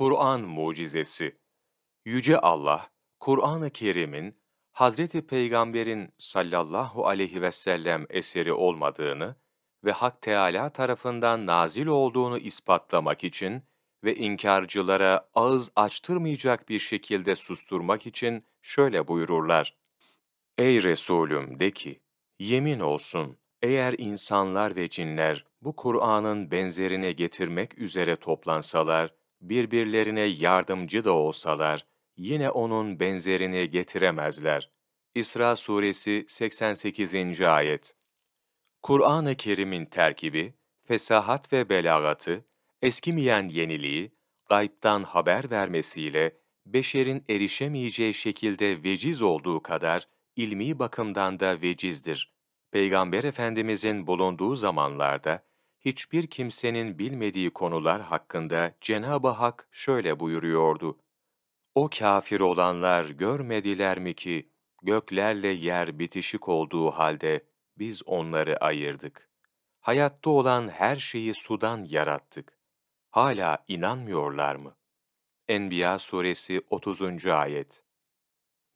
Kur'an mucizesi Yüce Allah, Kur'an-ı Kerim'in Hazreti Peygamber'in sallallahu aleyhi ve sellem eseri olmadığını ve Hak Teâlâ tarafından nazil olduğunu ispatlamak için ve inkarcılara ağız açtırmayacak bir şekilde susturmak için şöyle buyururlar. Ey Resulüm de ki, yemin olsun eğer insanlar ve cinler bu Kur'an'ın benzerini getirmek üzere toplansalar, birbirlerine yardımcı da olsalar, yine onun benzerini getiremezler. İsra suresi 88. ayet Kur'an-ı Kerim'in terkibi, fesahat ve belagatı, eskimeyen yeniliği, gaybtan haber vermesiyle, beşerin erişemeyeceği şekilde veciz olduğu kadar, ilmi bakımdan da vecizdir. Peygamber Efendimizin bulunduğu zamanlarda, hiçbir kimsenin bilmediği konular hakkında Cenab-ı Hak şöyle buyuruyordu. O kafir olanlar görmediler mi ki, göklerle yer bitişik olduğu halde biz onları ayırdık. Hayatta olan her şeyi sudan yarattık. Hala inanmıyorlar mı? Enbiya suresi 30. ayet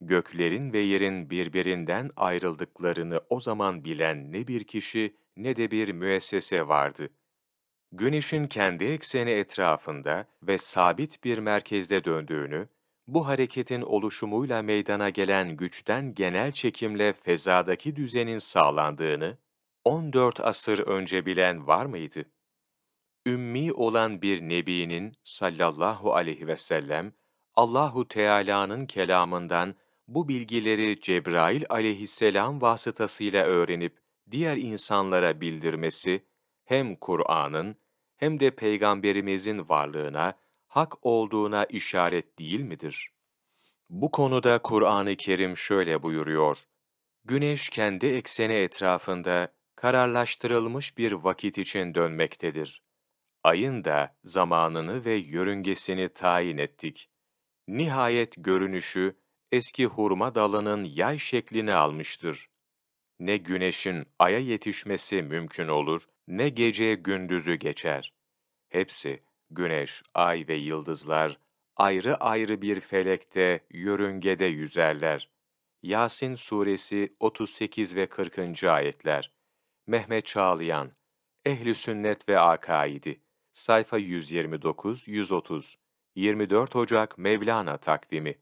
Göklerin ve yerin birbirinden ayrıldıklarını o zaman bilen ne bir kişi ne de bir müessese vardı. Güneşin kendi ekseni etrafında ve sabit bir merkezde döndüğünü, bu hareketin oluşumuyla meydana gelen güçten genel çekimle fezadaki düzenin sağlandığını 14 asır önce bilen var mıydı? Ümmi olan bir nebinin sallallahu aleyhi ve sellem Allahu Teala'nın kelamından bu bilgileri Cebrail aleyhisselam vasıtasıyla öğrenip diğer insanlara bildirmesi hem Kur'an'ın hem de peygamberimizin varlığına, hak olduğuna işaret değil midir? Bu konuda Kur'an-ı Kerim şöyle buyuruyor. Güneş kendi ekseni etrafında kararlaştırılmış bir vakit için dönmektedir. Ayın da zamanını ve yörüngesini tayin ettik. Nihayet görünüşü eski hurma dalının yay şeklini almıştır. Ne güneşin aya yetişmesi mümkün olur, ne gece gündüzü geçer. Hepsi, güneş, ay ve yıldızlar, ayrı ayrı bir felekte, yörüngede yüzerler. Yasin Suresi 38 ve 40. ayetler. Mehmet Çağlayan, Ehli Sünnet ve Akaidi, sayfa 129-130, 24 Ocak Mevlana takvimi.